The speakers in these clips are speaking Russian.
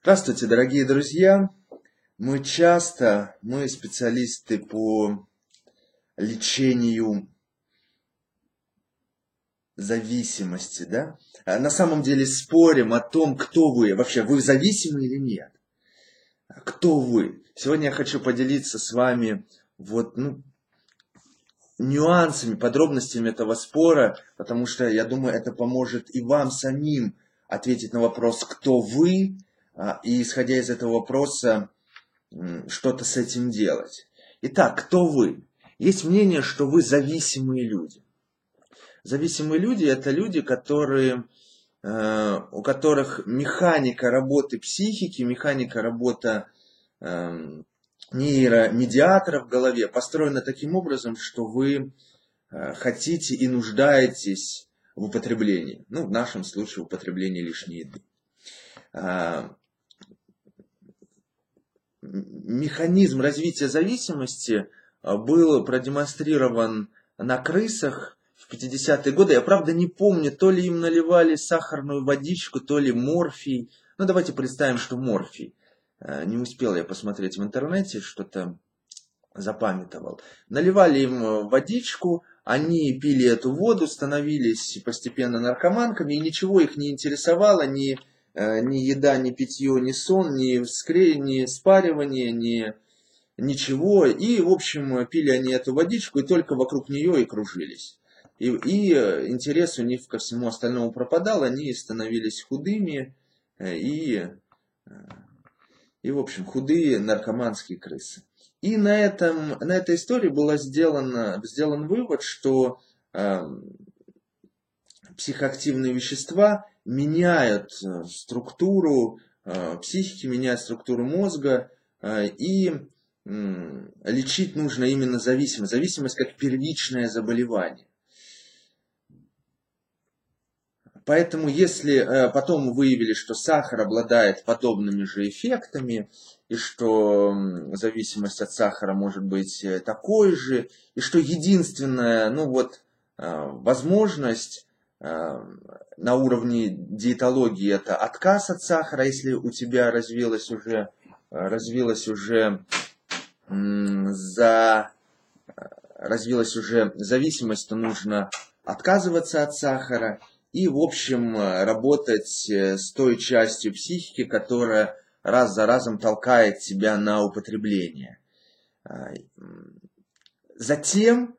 Здравствуйте, дорогие друзья! Мы часто, мы специалисты по лечению зависимости, да? А на самом деле спорим о том, кто вы, вообще вы зависимы или нет. Кто вы? Сегодня я хочу поделиться с вами вот, ну, нюансами, подробностями этого спора, потому что я думаю, это поможет и вам самим ответить на вопрос, кто вы, и исходя из этого вопроса что-то с этим делать. Итак, кто вы? Есть мнение, что вы зависимые люди. Зависимые люди – это люди, которые, э, у которых механика работы психики, механика работы э, нейромедиаторов в голове построена таким образом, что вы э, хотите и нуждаетесь в употреблении. Ну, в нашем случае, в употреблении лишней еды. А, механизм развития зависимости а, был продемонстрирован на крысах в 50-е годы. Я, правда, не помню, то ли им наливали сахарную водичку, то ли морфий. Ну, давайте представим, что морфий. А, не успел я посмотреть в интернете, что-то запамятовал. Наливали им водичку, они пили эту воду, становились постепенно наркоманками, и ничего их не интересовало, ни ни еда, ни питье, ни сон, ни, вскре... ни спаривание, ни ничего. И, в общем, пили они эту водичку, и только вокруг нее и кружились. И, и э, интерес у них ко всему остальному пропадал, они становились худыми э, и, и в общем, худые наркоманские крысы. И на, этом, на этой истории был сделан, сделан вывод, что э, психоактивные вещества меняют э, структуру э, психики, меняют структуру мозга, э, и лечить нужно именно зависимость. Зависимость как первичное заболевание. Поэтому если потом выявили, что сахар обладает подобными же эффектами, и что зависимость от сахара может быть такой же, и что единственная ну вот, возможность на уровне диетологии это отказ от сахара, если у тебя развилась уже, развилась уже за развилась уже зависимость, то нужно отказываться от сахара и, в общем, работать э, с той частью психики, которая раз за разом толкает тебя на употребление. Затем э,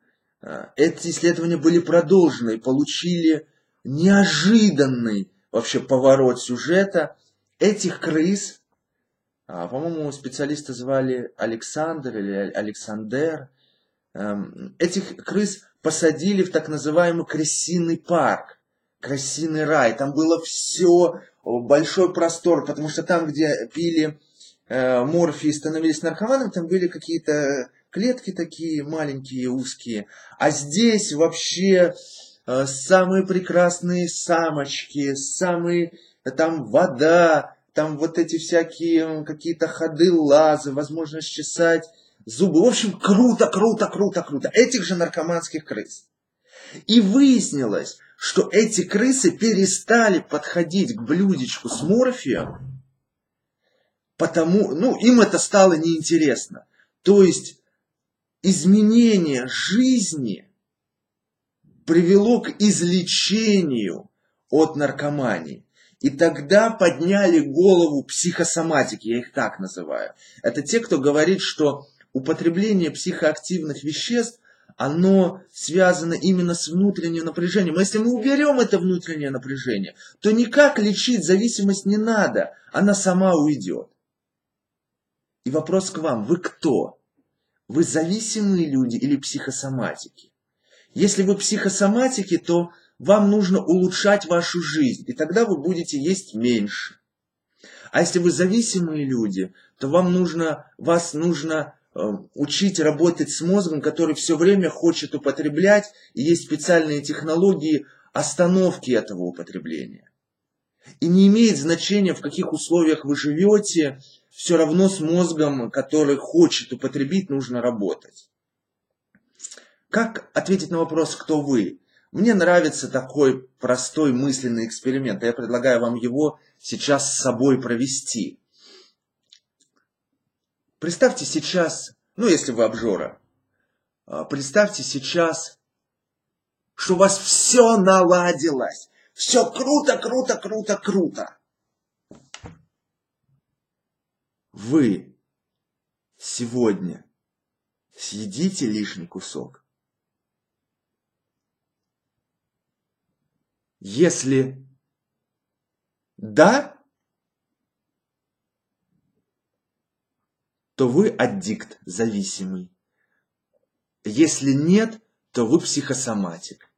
эти исследования были продолжены и получили неожиданный вообще поворот сюжета. Этих крыс, а, по-моему, специалисты звали Александр или Александр, эм, этих крыс посадили в так называемый крысиный парк, крысиный рай. Там было все, большой простор, потому что там, где пили э, морфий и становились наркоманами, там были какие-то клетки такие маленькие, узкие. А здесь вообще Э, самые прекрасные самочки, самые, там вода, там вот эти всякие какие-то ходы лазы, возможность чесать зубы. В общем, круто, круто, круто, круто. Этих же наркоманских крыс. И выяснилось, что эти крысы перестали подходить к блюдечку с морфием, потому, ну, им это стало неинтересно. То есть изменение жизни – привело к излечению от наркомании. И тогда подняли голову психосоматики, я их так называю. Это те, кто говорит, что употребление психоактивных веществ, оно связано именно с внутренним напряжением. Если мы уберем это внутреннее напряжение, то никак лечить зависимость не надо, она сама уйдет. И вопрос к вам, вы кто? Вы зависимые люди или психосоматики? Если вы психосоматики, то вам нужно улучшать вашу жизнь, и тогда вы будете есть меньше. А если вы зависимые люди, то вам нужно, вас нужно э, учить работать с мозгом, который все время хочет употреблять, и есть специальные технологии остановки этого употребления. И не имеет значения, в каких условиях вы живете, все равно с мозгом, который хочет употребить, нужно работать. Как ответить на вопрос, кто вы? Мне нравится такой простой мысленный эксперимент. Я предлагаю вам его сейчас с собой провести. Представьте сейчас, ну если вы обжора, а, представьте сейчас, что у вас все наладилось. Все круто, круто, круто, круто. Вы сегодня съедите лишний кусок. Если да, то вы аддикт, зависимый. Если нет, то вы психосоматик.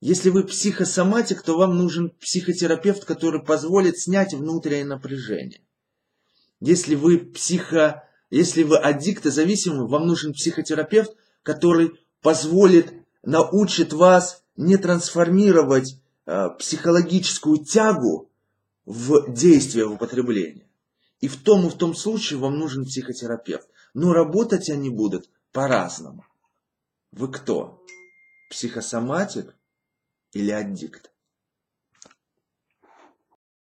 Если вы психосоматик, то вам нужен психотерапевт, который позволит снять внутреннее напряжение. Если вы психо, если вы аддикт и зависимый, вам нужен психотерапевт, который позволит, научит вас не трансформировать э, психологическую тягу в действие, в употребление. И в том и в том случае вам нужен психотерапевт. Но работать они будут по-разному. Вы кто? Психосоматик или аддикт?